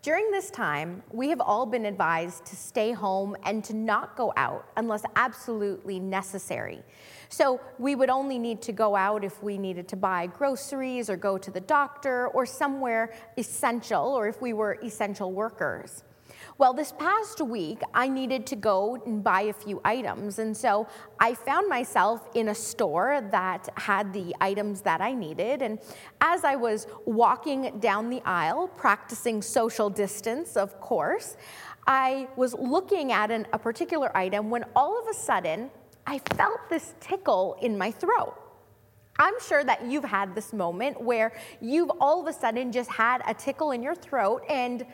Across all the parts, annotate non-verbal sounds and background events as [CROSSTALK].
During this time, we have all been advised to stay home and to not go out unless absolutely necessary. So we would only need to go out if we needed to buy groceries or go to the doctor or somewhere essential or if we were essential workers. Well, this past week, I needed to go and buy a few items. And so I found myself in a store that had the items that I needed. And as I was walking down the aisle, practicing social distance, of course, I was looking at an, a particular item when all of a sudden I felt this tickle in my throat. I'm sure that you've had this moment where you've all of a sudden just had a tickle in your throat and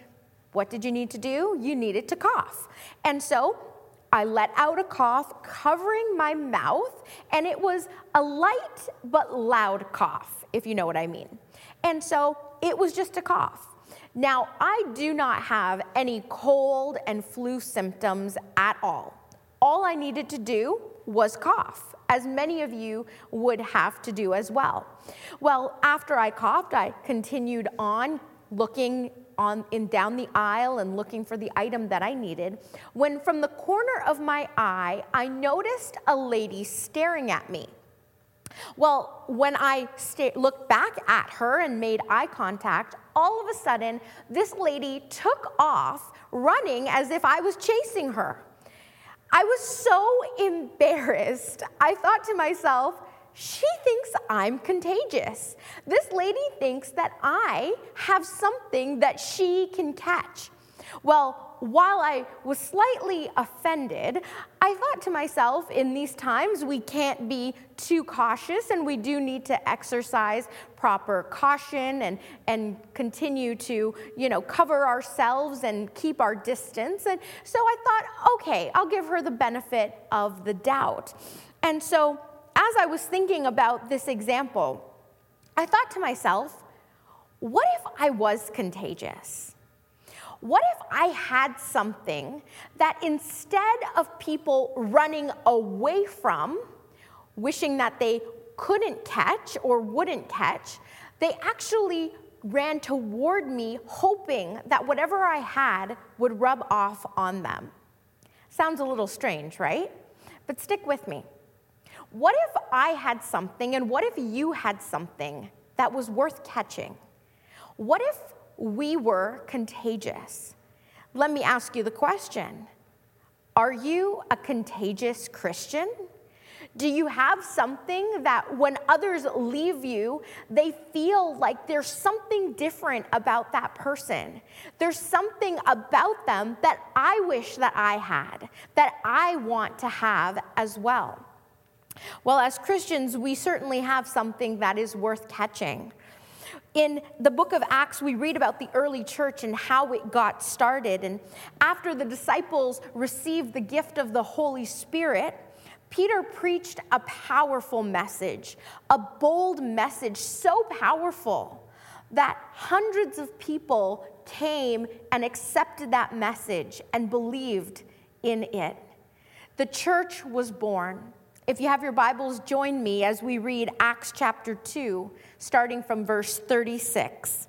what did you need to do? You needed to cough. And so I let out a cough, covering my mouth, and it was a light but loud cough, if you know what I mean. And so it was just a cough. Now, I do not have any cold and flu symptoms at all. All I needed to do was cough, as many of you would have to do as well. Well, after I coughed, I continued on looking on in down the aisle and looking for the item that I needed when from the corner of my eye I noticed a lady staring at me. Well, when I sta- looked back at her and made eye contact, all of a sudden this lady took off running as if I was chasing her. I was so [LAUGHS] embarrassed. I thought to myself, she thinks I'm contagious. This lady thinks that I have something that she can catch. Well, while I was slightly offended, I thought to myself, in these times, we can't be too cautious and we do need to exercise proper caution and, and continue to, you know, cover ourselves and keep our distance. And so I thought, okay, I'll give her the benefit of the doubt. And so as I was thinking about this example, I thought to myself, what if I was contagious? What if I had something that instead of people running away from, wishing that they couldn't catch or wouldn't catch, they actually ran toward me, hoping that whatever I had would rub off on them? Sounds a little strange, right? But stick with me. What if I had something, and what if you had something that was worth catching? What if we were contagious? Let me ask you the question Are you a contagious Christian? Do you have something that when others leave you, they feel like there's something different about that person? There's something about them that I wish that I had, that I want to have as well. Well, as Christians, we certainly have something that is worth catching. In the book of Acts, we read about the early church and how it got started. And after the disciples received the gift of the Holy Spirit, Peter preached a powerful message, a bold message, so powerful that hundreds of people came and accepted that message and believed in it. The church was born. If you have your Bibles, join me as we read Acts chapter 2, starting from verse 36.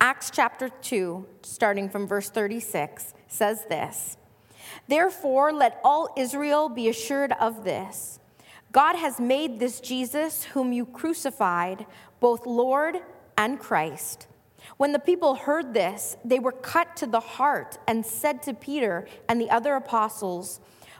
Acts chapter 2, starting from verse 36, says this Therefore, let all Israel be assured of this God has made this Jesus, whom you crucified, both Lord and Christ. When the people heard this, they were cut to the heart and said to Peter and the other apostles,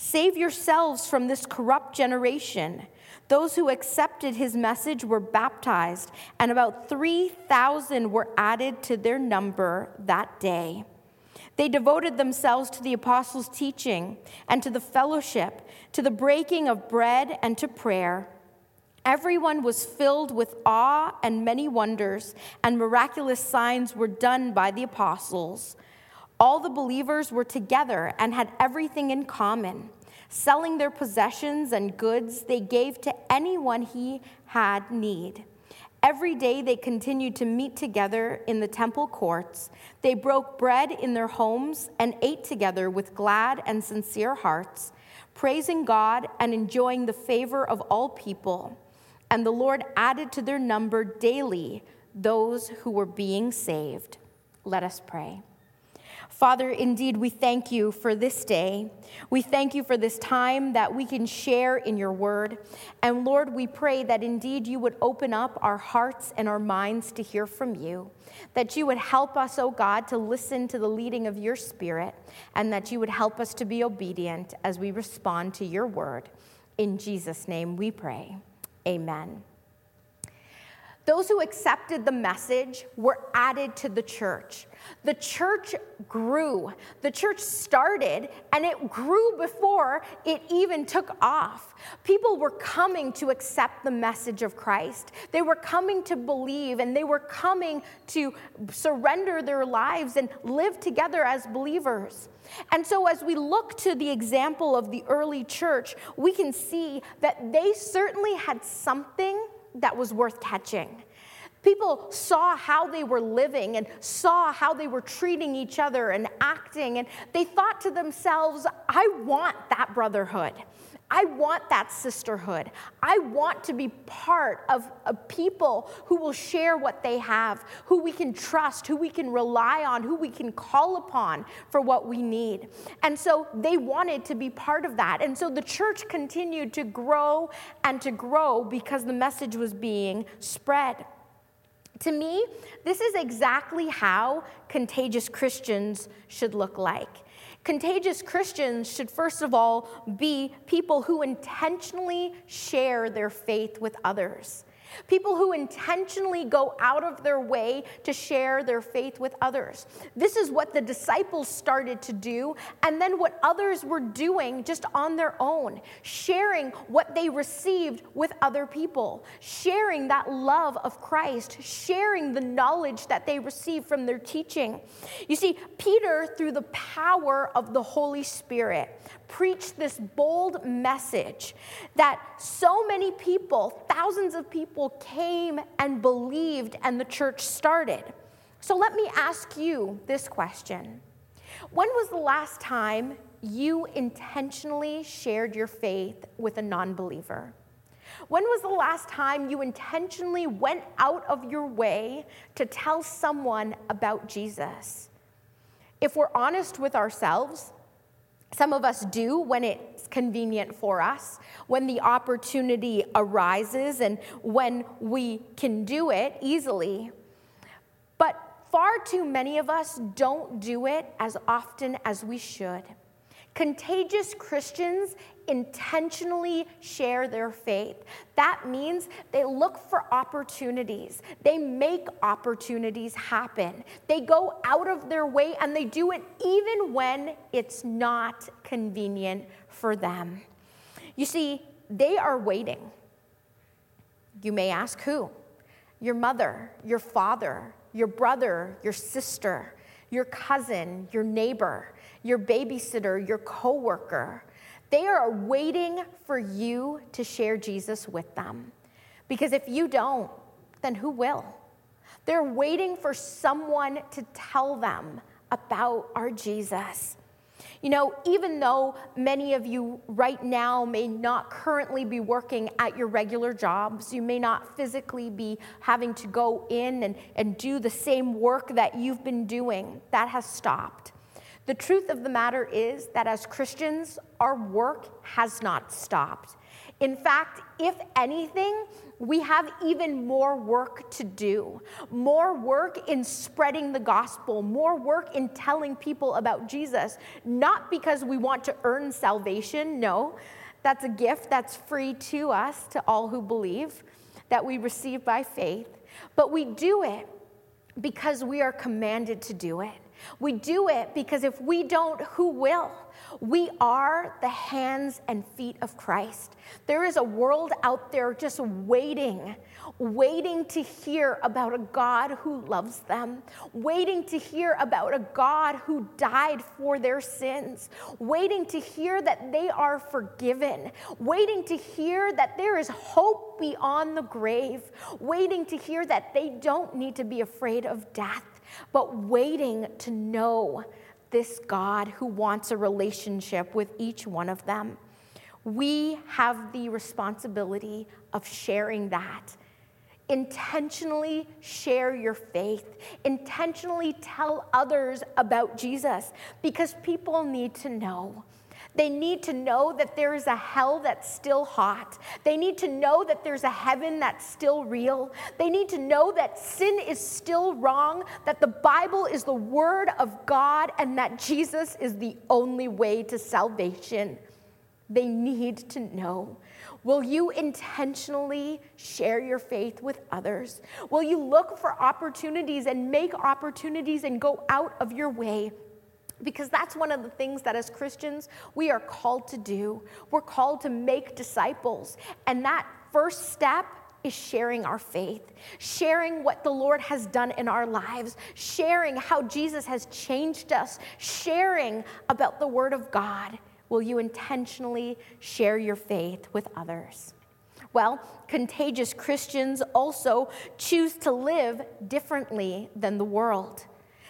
Save yourselves from this corrupt generation. Those who accepted his message were baptized, and about 3,000 were added to their number that day. They devoted themselves to the apostles' teaching and to the fellowship, to the breaking of bread and to prayer. Everyone was filled with awe, and many wonders and miraculous signs were done by the apostles. All the believers were together and had everything in common. Selling their possessions and goods, they gave to anyone he had need. Every day they continued to meet together in the temple courts. They broke bread in their homes and ate together with glad and sincere hearts, praising God and enjoying the favor of all people. And the Lord added to their number daily those who were being saved. Let us pray. Father, indeed, we thank you for this day. We thank you for this time that we can share in your word. And Lord, we pray that indeed you would open up our hearts and our minds to hear from you, that you would help us, oh God, to listen to the leading of your spirit, and that you would help us to be obedient as we respond to your word. In Jesus' name we pray. Amen. Those who accepted the message were added to the church. The church grew. The church started and it grew before it even took off. People were coming to accept the message of Christ. They were coming to believe and they were coming to surrender their lives and live together as believers. And so, as we look to the example of the early church, we can see that they certainly had something that was worth catching. People saw how they were living and saw how they were treating each other and acting, and they thought to themselves, I want that brotherhood. I want that sisterhood. I want to be part of, a people who will share what they have, who we can trust, who we can rely on, who we can call upon for what we need. And so they wanted to be part of that. And so the church continued to grow and to grow because the message was being spread. To me, this is exactly how contagious Christians should look like. Contagious Christians should, first of all, be people who intentionally share their faith with others. People who intentionally go out of their way to share their faith with others. This is what the disciples started to do, and then what others were doing just on their own, sharing what they received with other people, sharing that love of Christ, sharing the knowledge that they received from their teaching. You see, Peter, through the power of the Holy Spirit, preached this bold message that so many people, thousands of people, came and believed, and the church started. So let me ask you this question When was the last time you intentionally shared your faith with a non believer? When was the last time you intentionally went out of your way to tell someone about Jesus? If we're honest with ourselves, some of us do when it's convenient for us, when the opportunity arises, and when we can do it easily. But far too many of us don't do it as often as we should. Contagious Christians intentionally share their faith. That means they look for opportunities, they make opportunities happen. They go out of their way and they do it even when it's not convenient for them. You see, they are waiting. You may ask who? Your mother, your father, your brother, your sister, your cousin, your neighbor, your babysitter, your coworker. They are waiting for you to share Jesus with them. Because if you don't, then who will? They're waiting for someone to tell them about our Jesus. You know, even though many of you right now may not currently be working at your regular jobs, you may not physically be having to go in and, and do the same work that you've been doing, that has stopped. The truth of the matter is that as Christians, our work has not stopped. In fact, if anything, we have even more work to do. More work in spreading the gospel, more work in telling people about Jesus, not because we want to earn salvation, no. That's a gift that's free to us, to all who believe, that we receive by faith. But we do it because we are commanded to do it. We do it because if we don't, who will? We are the hands and feet of Christ. There is a world out there just waiting, waiting to hear about a God who loves them, waiting to hear about a God who died for their sins, waiting to hear that they are forgiven, waiting to hear that there is hope beyond the grave, waiting to hear that they don't need to be afraid of death, but waiting to know this God who wants a relationship with each one of them. We have the responsibility of sharing that. Intentionally share your faith. Intentionally tell others about Jesus because people need to know. They need to know that there is a hell that's still hot. They need to know that there's a heaven that's still real. They need to know that sin is still wrong, that the Bible is the Word of God, and that Jesus is the only way to salvation. They need to know. Will you intentionally share your faith with others? Will you look for opportunities and make opportunities and go out of your way because that's one of the things that as Christians we are called to do. We're called to make disciples. And that first step is sharing our faith, sharing what the Lord has done in our lives, sharing how Jesus has changed us, sharing about the Word of God. Will you intentionally share your faith with others? Well, contagious Christians also choose to live differently than the world.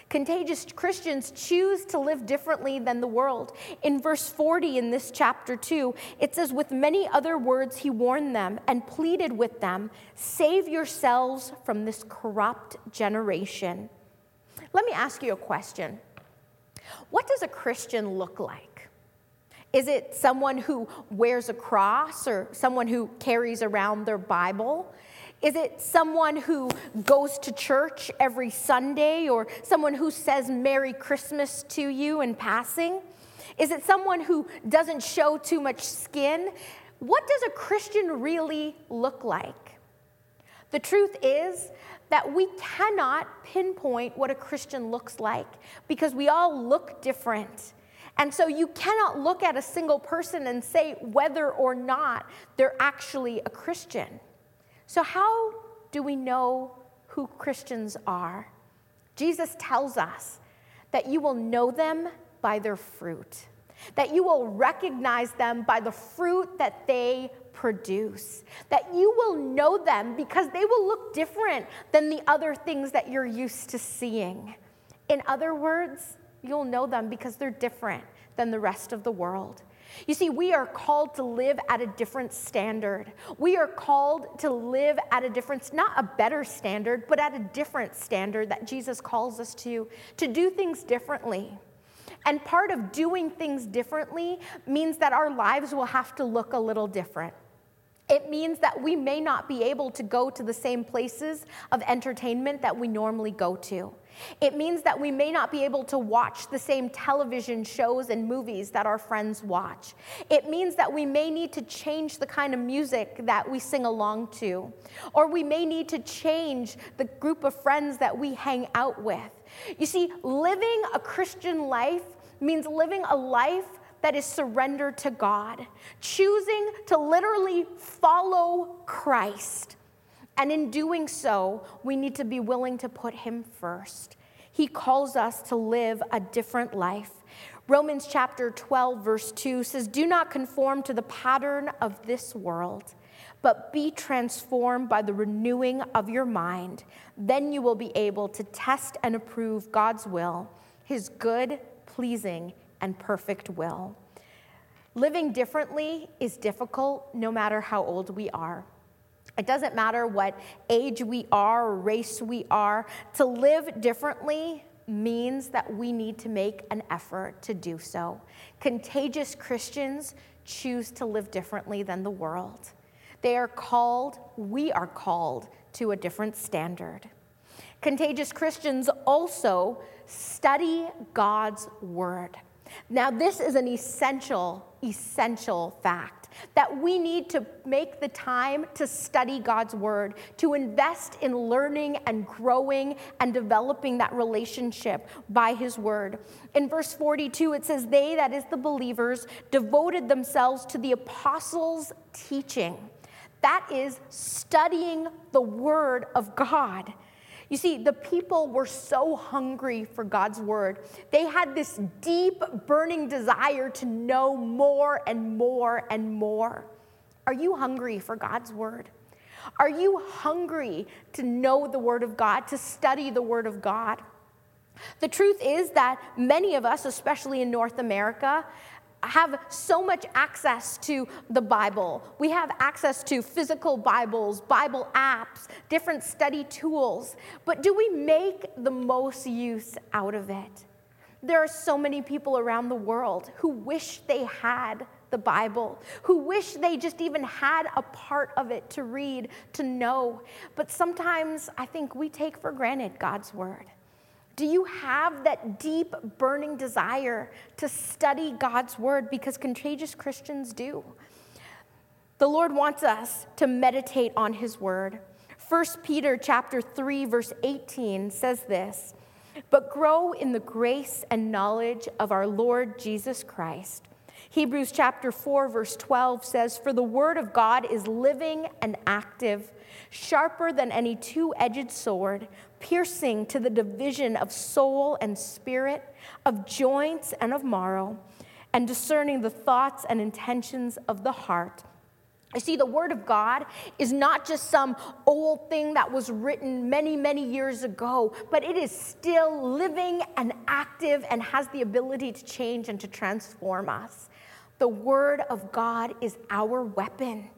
Contagious Christians choose to live differently than the world. In verse 40 in this chapter 2, it says, With many other words, he warned them and pleaded with them, Save yourselves from this corrupt generation. Let me ask you a question What does a Christian look like? Is it someone who wears a cross or someone who carries around their Bible? Is it someone who goes to church every Sunday or someone who says Merry Christmas to you in passing? Is it someone who doesn't show too much skin? What does a Christian really look like? The truth is that we cannot pinpoint what a Christian looks like because we all look different. And so you cannot look at a single person and say whether or not they're actually a Christian. So, how do we know who Christians are? Jesus tells us that you will know them by their fruit, that you will recognize them by the fruit that they produce, that you will know them because they will look different than the other things that you're used to seeing. In other words, you'll know them because they're different than the rest of the world. You see, we are called to live at a different standard. We are called to live at a different, not a better standard, but at a different standard that Jesus calls us to, to do things differently. And part of doing things differently means that our lives will have to look a little different. It means that we may not be able to go to the same places of entertainment that we normally go to. It means that we may not be able to watch the same television shows and movies that our friends watch. It means that we may need to change the kind of music that we sing along to, or we may need to change the group of friends that we hang out with. You see, living a Christian life means living a life that is surrendered to God, choosing to literally follow Christ. And in doing so, we need to be willing to put Him first. He calls us to live a different life. Romans chapter 12, verse 2 says, Do not conform to the pattern of this world, but be transformed by the renewing of your mind. Then you will be able to test and approve God's will, His good, pleasing, and perfect will. Living differently is difficult no matter how old we are. It doesn't matter what age we are or race we are. To live differently means that we need to make an effort to do so. Contagious Christians choose to live differently than the world. They are called, we are called to a different standard. Contagious Christians also study God's word. Now, this is an essential, essential fact that we need to make the time to study God's word, to invest in learning and growing and developing that relationship by his word. In verse 42, it says, They, that is the believers, devoted themselves to the apostles' teaching. That is studying the word of God. You see, the people were so hungry for God's word. They had this deep, burning desire to know more and more and more. Are you hungry for God's word? Are you hungry to know the word of God, to study the word of God? The truth is that many of us, especially in North America, have so much access to the Bible. We have access to physical Bibles, Bible apps, different study tools. But do we make the most use out of it? There are so many people around the world who wish they had the Bible, who wish they just even had a part of it to read, to know. But sometimes I think we take for granted God's Word. Do you have that deep, burning desire to study God's word? Because contagious Christians do. The Lord wants us to meditate on his word. 1 Peter chapter 3 verse 18 says this, "But grow in the grace and knowledge of our Lord Jesus Christ." Hebrews chapter 4 verse 12 says, "For the word of God is living and active, sharper than any two-edged sword, piercing to the division of soul and spirit, of joints and of marrow, and discerning the thoughts and intentions of the heart. You see, the Word of God is not just some old thing that was written many, many years ago, but it is still living and active and has the ability to change and to transform us. The Word of God is our weapon.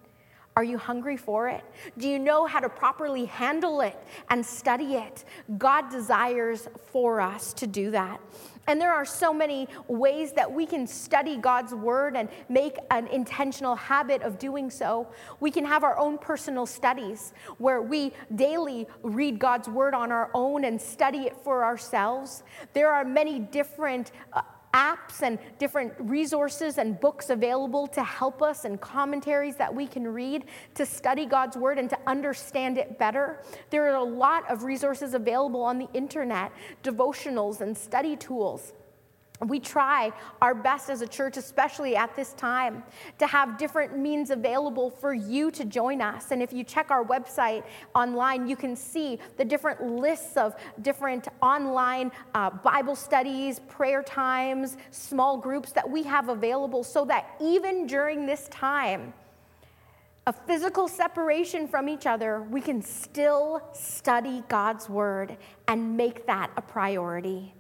Are you hungry for it? Do you know how to properly handle it and study it? God desires for us to do that. And there are so many ways that we can study God's word and make an intentional habit of doing so. We can have our own personal studies where we daily read God's word on our own and study it for ourselves. There are many different uh, apps and different resources and books available to help us and commentaries that we can read to study God's Word and to understand it better. There are a lot of resources available on the internet, devotionals and study tools we try our best as a church, especially at this time, to have different means available for you to join us. And if you check our website online, you can see the different lists of different online uh, Bible studies, prayer times, small groups that we have available so that even during this time, a physical separation from each other, we can still study God's word and make that a priority.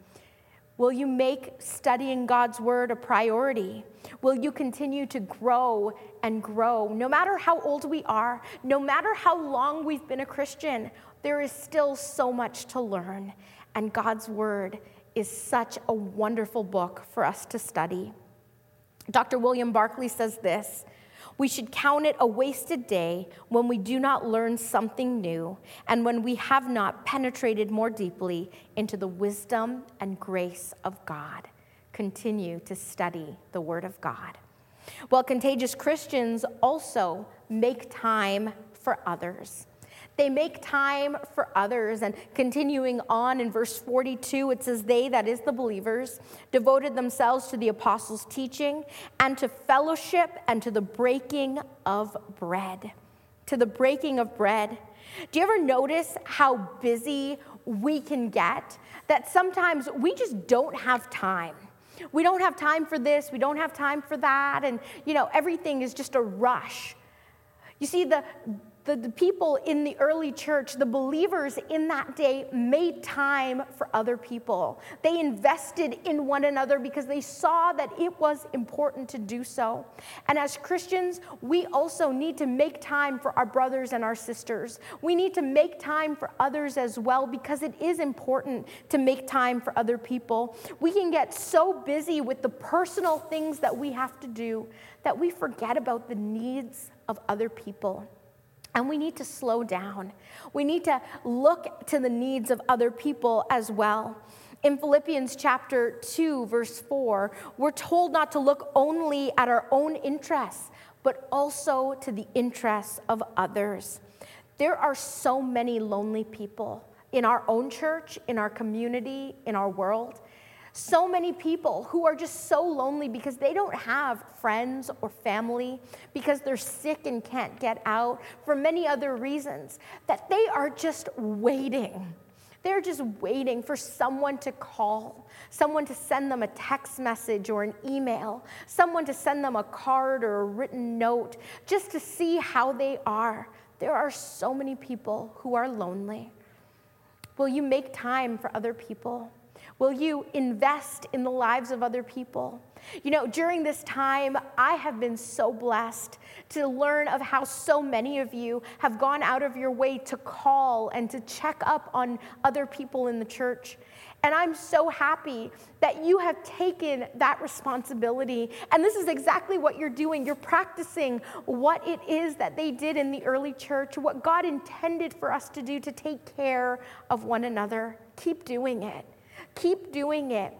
Will you make studying God's word a priority? Will you continue to grow and grow? No matter how old we are, no matter how long we've been a Christian, there is still so much to learn. And God's word is such a wonderful book for us to study. Dr. William Barclay says this we should count it a wasted day when we do not learn something new and when we have not penetrated more deeply into the wisdom and grace of God. Continue to study the Word of God. Well, contagious Christians also make time for others. They make time for others. And continuing on in verse 42, it says, They, that is the believers, devoted themselves to the apostles' teaching and to fellowship and to the breaking of bread. To the breaking of bread. Do you ever notice how busy we can get? That sometimes we just don't have time. We don't have time for this, we don't have time for that, and you know, everything is just a rush. You see, the, the, the, people in the early church, the believers in that day, made time for other people. They invested in one another because they saw that it was important to do so. And as Christians, we also need to make time for our brothers and our sisters. We need to make time for others as well because it is important to make time for other people. We can get so busy with the personal things that we have to do that we forget about the needs of other people. And we need to slow down. We need to look to the needs of other people as well. In Philippians chapter 2, verse 4, we're told not to look only at our own interests, but also to the interests of others. There are so many lonely people in our own church, in our community, in our world. So many people who are just so lonely because they don't have friends or family, because they're sick and can't get out, for many other reasons, that they are just waiting. They're just waiting for someone to call, someone to send them a text message or an email, someone to send them a card or a written note just to see how they are. There are so many people who are lonely. Will you make time for other people? Will you invest in the lives of other people? You know, during this time, I have been so blessed to learn of how so many of you have gone out of your way to call and to check up on other people in the church. And I'm so happy that you have taken that responsibility. And this is exactly what you're doing. You're practicing what it is that they did in the early church, what God intended for us to do to take care of one another. Keep doing it. Keep doing it.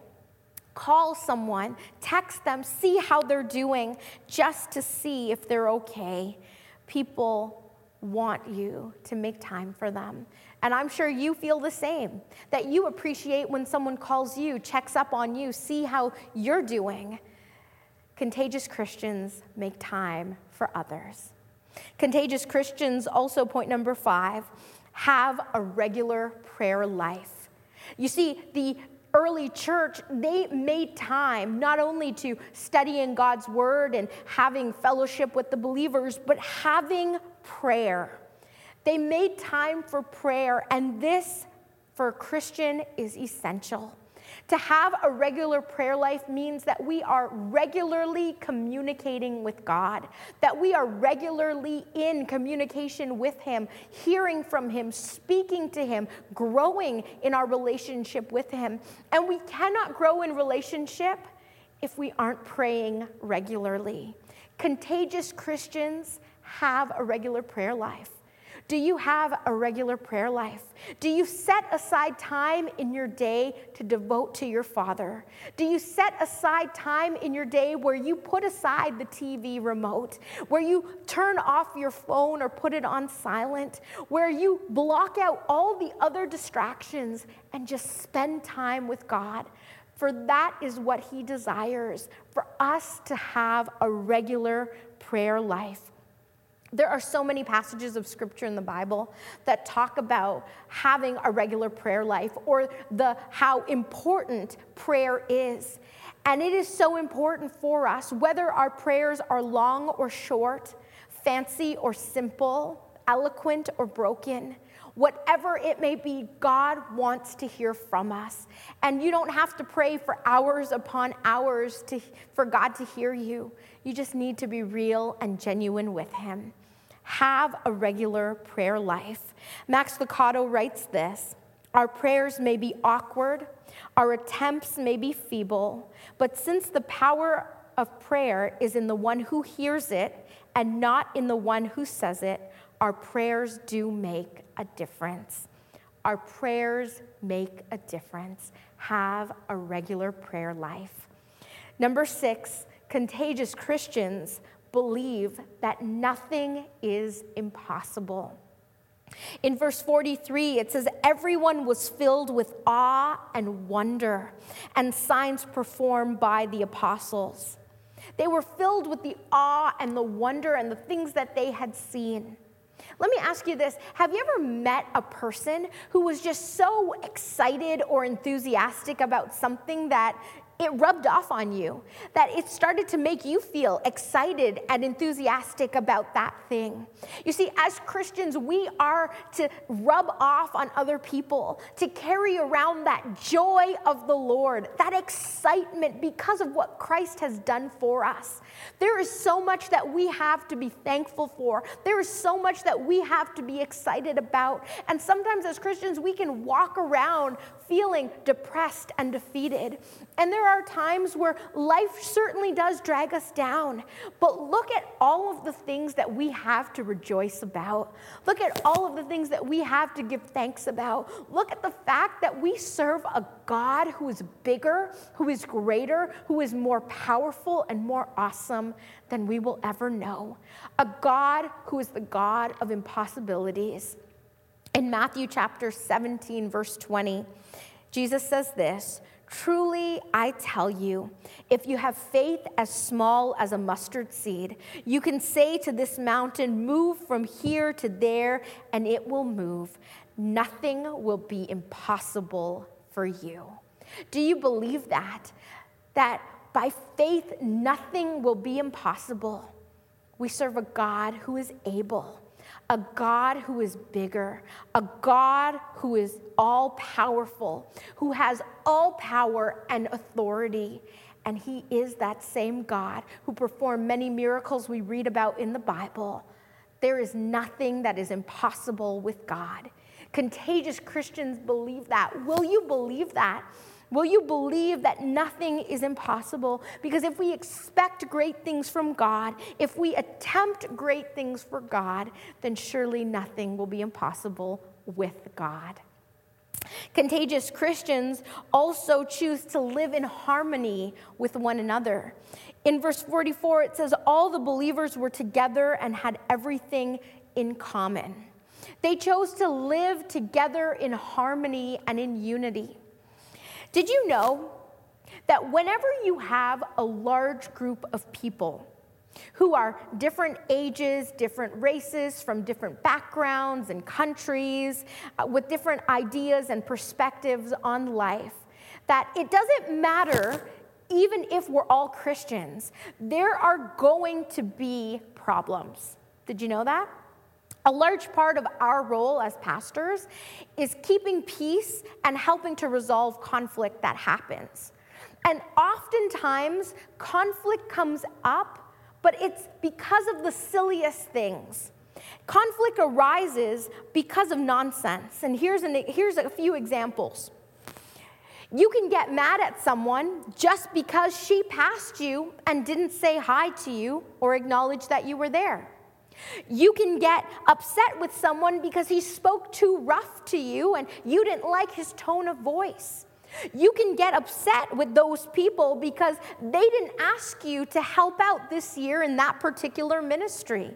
Call someone, text them, see how they're doing, just to see if they're okay. People want you to make time for them. And I'm sure you feel the same that you appreciate when someone calls you, checks up on you, see how you're doing. Contagious Christians make time for others. Contagious Christians, also point number five, have a regular prayer life. You see, the early church, they made time not only to studying God's word and having fellowship with the believers, but having prayer. They made time for prayer, and this for a Christian is essential. To have a regular prayer life means that we are regularly communicating with God, that we are regularly in communication with Him, hearing from Him, speaking to Him, growing in our relationship with Him. And we cannot grow in relationship if we aren't praying regularly. Contagious Christians have a regular prayer life. Do you have a regular prayer life? Do you set aside time in your day to devote to your Father? Do you set aside time in your day where you put aside the TV remote, where you turn off your phone or put it on silent, where you block out all the other distractions and just spend time with God? For that is what He desires for us to have a regular prayer life. There are so many passages of scripture in the Bible that talk about having a regular prayer life or the how important prayer is. And it is so important for us whether our prayers are long or short, fancy or simple, eloquent or broken. Whatever it may be, God wants to hear from us. And you don't have to pray for hours upon hours to, for God to hear you. You just need to be real and genuine with Him have a regular prayer life. Max Lucado writes this Our prayers may be awkward, our attempts may be feeble, but since the power of prayer is in the one who hears it and not in the one who says it, our prayers do make a difference. Our prayers make a difference. Have a regular prayer life. Number six, contagious Christians believe that nothing is impossible. In verse 43, it says, Everyone was filled with awe and wonder, and signs performed by the apostles. They were filled with the awe and the wonder and the things that they had seen. Let me ask you this Have you ever met a person who was just so excited or enthusiastic about something that it rubbed off on you, that it started to make you feel excited and enthusiastic about that thing. You see, as Christians, we are to rub off on other people, to carry around that joy of the Lord, that excitement because of what Christ has done for us. There is so much that we have to be thankful for, there is so much that we have to be excited about. And sometimes as Christians, we can walk around feeling depressed and defeated. And there are times where life certainly does drag us down. But look at all of the things that we have to rejoice about. Look at all of the things that we have to give thanks about. Look at the fact that we serve a God who is bigger, who is greater, who is more powerful and more awesome than we will ever know. A God who is the God of impossibilities. In Matthew chapter 17, verse 20, Jesus says this Truly, I tell you, if you have faith as small as a mustard seed, you can say to this mountain, Move from here to there, and it will move. Nothing will be impossible for you. Do you believe that? That by faith, nothing will be impossible. We serve a God who is able a God who is bigger, a God who is all powerful, who has all power and authority. And he is that same God who performed many miracles we read about in the Bible. There is nothing that is impossible with God. Contagious Christians believe that. Will you believe that? Will you believe that nothing is impossible? Because if we expect great things from God, if we attempt great things for God, then surely nothing will be impossible with God. Contagious Christians also choose to live in harmony with one another. In verse 44, it says, All the believers were together and had everything in common. They chose to live together in harmony and in unity. Did you know that whenever you have a large group of people who are different ages, different races, from different backgrounds and countries, uh, with different ideas and perspectives on life, that it doesn't matter even if we're all Christians, there are going to be problems. Did you know that? A large part of our role as pastors is keeping peace and helping to resolve conflict that happens. And oftentimes, conflict comes up, but it's because of the silliest things. Conflict arises because of nonsense. And here's, an, here's a few examples. You can get mad at someone just because she passed you and didn't say hi to you or acknowledge that you were there. You can get upset with someone because he spoke too rough to you and you didn't like his tone of voice. You can get upset with those people because they didn't ask you to help out this year in that particular ministry.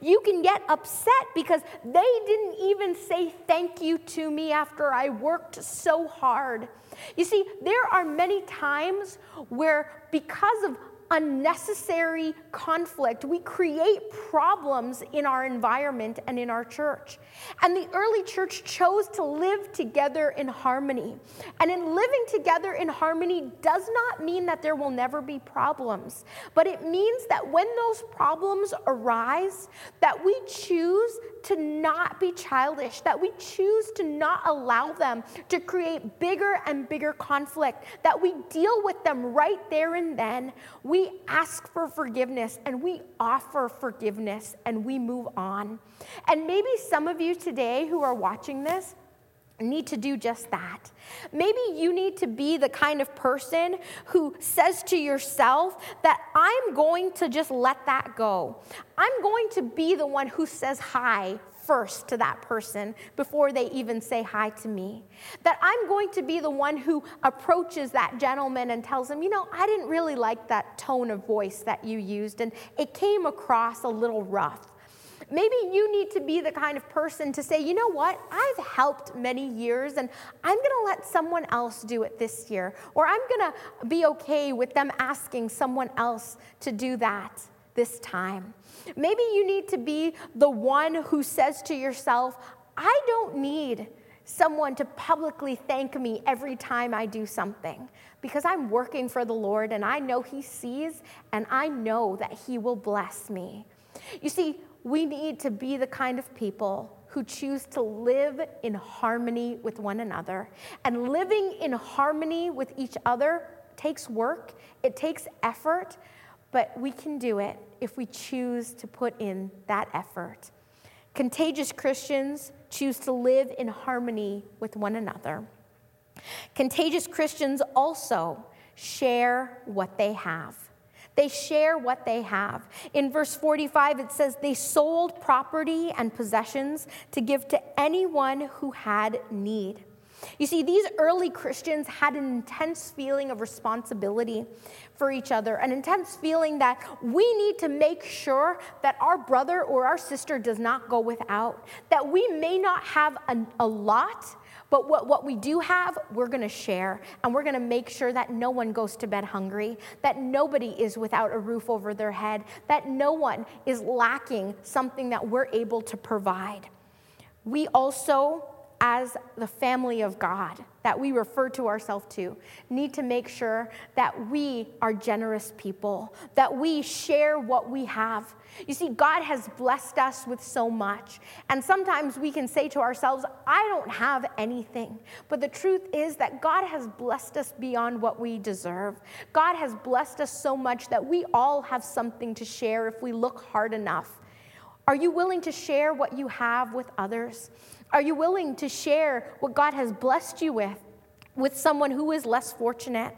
You can get upset because they didn't even say thank you to me after I worked so hard. You see, there are many times where, because of unnecessary conflict. We create problems in our environment and in our church. And the early church chose to live together in harmony. And in living together in harmony does not mean that there will never be problems, but it means that when those problems arise, that we choose to not be childish, that we choose to not allow them to create bigger and bigger conflict, that we deal with them right there and then. We ask for forgiveness and we offer forgiveness and we move on. And maybe some of you today who are watching this, need to do just that. Maybe you need to be the kind of person who says to yourself that I'm going to just let that go. I'm going to be the one who says hi first to that person before they even say hi to me. That I'm going to be the one who approaches that gentleman and tells him, you know, I didn't really like that tone of voice that you used, and it came across a little rough. Maybe you need to be the kind of person to say, you know what, I've helped many years and I'm gonna let someone else do it this year. Or I'm gonna be okay with them asking someone else to do that this time. Maybe you need to be the one who says to yourself, I don't need someone to publicly thank me every time I do something because I'm working for the Lord and I know He sees and I know that He will bless me. You see, we need to be the kind of people who choose to live in harmony with one another. And living in harmony with each other takes work, it takes effort, but we can do it if we choose to put in that effort. Contagious Christians choose to live in harmony with one another. Contagious Christians also share what they have. They share what they have. In verse 45, it says, They sold property and possessions to give to anyone who had need. You see, these early Christians had an intense feeling of responsibility for each other, an intense feeling that we need to make sure that our brother or our sister does not go without, that we may not have a, a lot, but what, what we do have, we're going to share. And we're going to make sure that no one goes to bed hungry, that nobody is without a roof over their head, that no one is lacking something that we're able to provide. We also as the family of God that we refer to ourselves to need to make sure that we are generous people, that we share what we have. You see, God has blessed us with so much. And sometimes we can say to ourselves, I don't have anything. But the truth is that God has blessed us beyond what we deserve. God has blessed us so much that we all have something to share if we look hard enough. Are you willing to share what you have with others? Are you willing to share what God has blessed you with with someone who is less fortunate?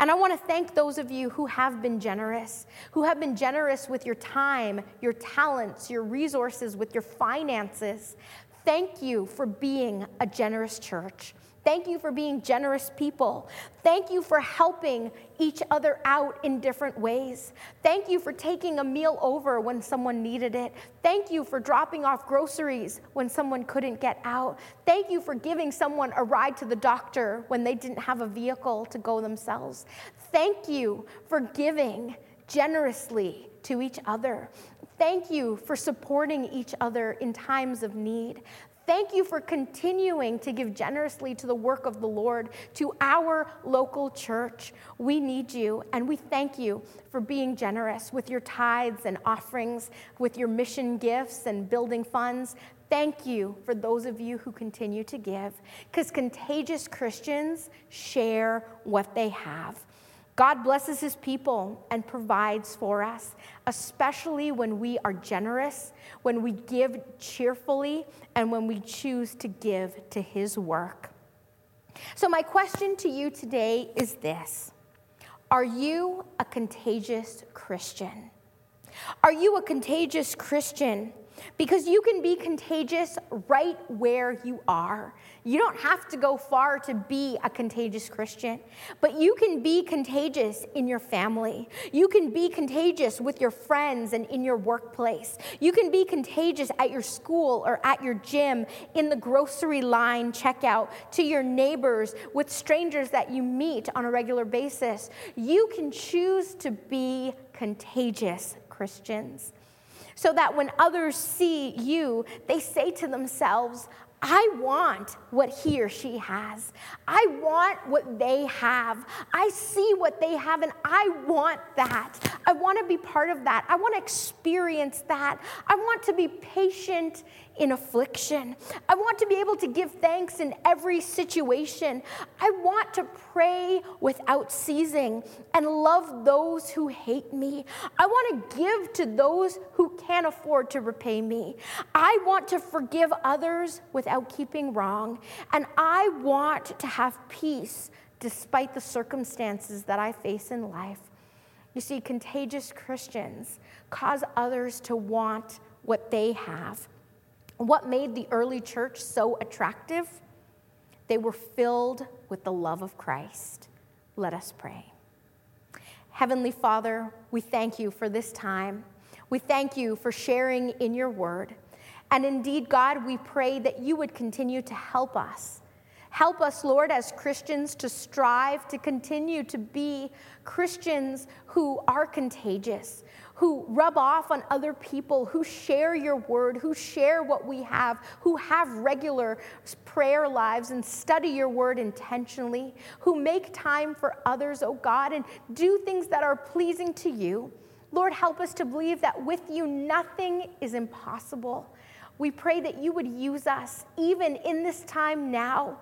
And I want to thank those of you who have been generous, who have been generous with your time, your talents, your resources, with your finances. Thank you for being a generous church. Thank you for being generous people. Thank you for helping each other out in different ways. Thank you for taking a meal over when someone needed it. Thank you for dropping off groceries when someone couldn't get out. Thank you for giving someone a ride to the doctor when they didn't have a vehicle to go themselves. Thank you for giving generously to each other. Thank you for supporting each other in times of need. Thank you for continuing to give generously to the work of the Lord, to our local church. We need you, and we thank you for being generous with your tithes and offerings, with your mission gifts and building funds. Thank you for those of you who continue to give, because contagious Christians share what they have. God blesses his people and provides for us, especially when we are generous, when we give cheerfully, and when we choose to give to his work. So, my question to you today is this Are you a contagious Christian? Are you a contagious Christian? Because you can be contagious right where you are. You don't have to go far to be a contagious Christian, but you can be contagious in your family. You can be contagious with your friends and in your workplace. You can be contagious at your school or at your gym, in the grocery line checkout, to your neighbors, with strangers that you meet on a regular basis. You can choose to be contagious Christians so that when others see you, they say to themselves, I want what he or she has. I want what they have. I see what they have and I want that. I want to be part of that. I want to experience that. I want to be patient in affliction. I want to be able to give thanks in every situation. I want to pray without ceasing and love those who hate me. I want to give to those who can't afford to repay me. I want to forgive others without keeping wrong. And I want to have peace despite the circumstances that I face in life. You see, contagious Christians cause others to want what they have. What made the early church so attractive? They were filled with the love of Christ. Let us pray. Heavenly Father, we thank you for this time. We thank you for sharing in your word. And indeed, God, we pray that you would continue to help us. Help us, Lord, as Christians to strive to continue to be Christians who are contagious, who rub off on other people, who share your word, who share what we have, who have regular prayer lives and study your word intentionally, who make time for others, oh God, and do things that are pleasing to you. Lord, help us to believe that with you nothing is impossible. We pray that you would use us, even in this time now,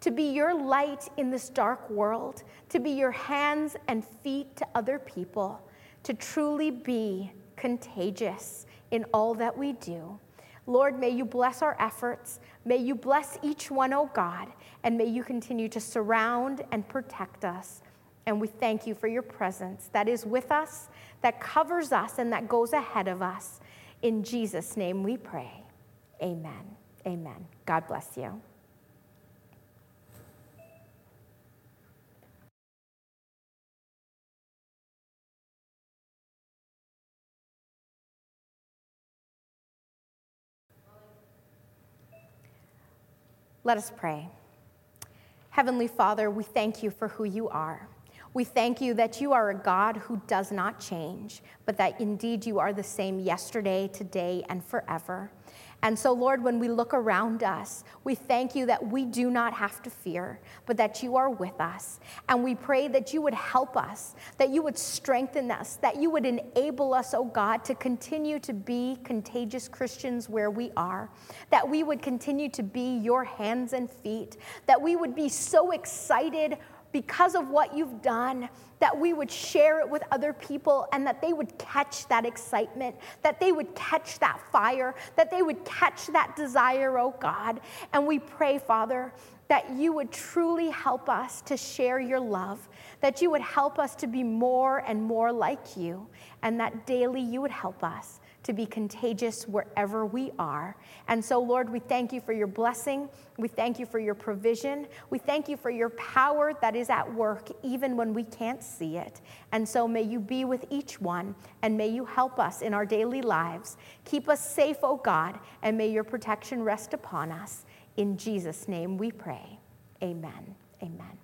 to be your light in this dark world, to be your hands and feet to other people to truly be contagious in all that we do. Lord, may you bless our efforts. May you bless each one, oh God, and may you continue to surround and protect us. And we thank you for your presence that is with us, that covers us, and that goes ahead of us. In Jesus' name we pray. Amen. Amen. God bless you. Let us pray. Heavenly Father, we thank you for who you are. We thank you that you are a God who does not change, but that indeed you are the same yesterday, today, and forever. And so, Lord, when we look around us, we thank you that we do not have to fear, but that you are with us. And we pray that you would help us, that you would strengthen us, that you would enable us, oh God, to continue to be contagious Christians where we are, that we would continue to be your hands and feet, that we would be so excited because of what you've done, that we would share it with other people and that they would catch that excitement, that they would catch that fire, that they would catch that desire, oh God. And we pray, Father, that you would truly help us to share your love, that you would help us to be more and more like you, and that daily you would help us to be contagious wherever we are. And so, Lord, we thank you for your blessing. We thank you for your provision. We thank you for your power that is at work even when we can't see it. And so, may you be with each one and may you help us in our daily lives. Keep us safe, O oh God, and may your protection rest upon us. In Jesus' name we pray. Amen. Amen.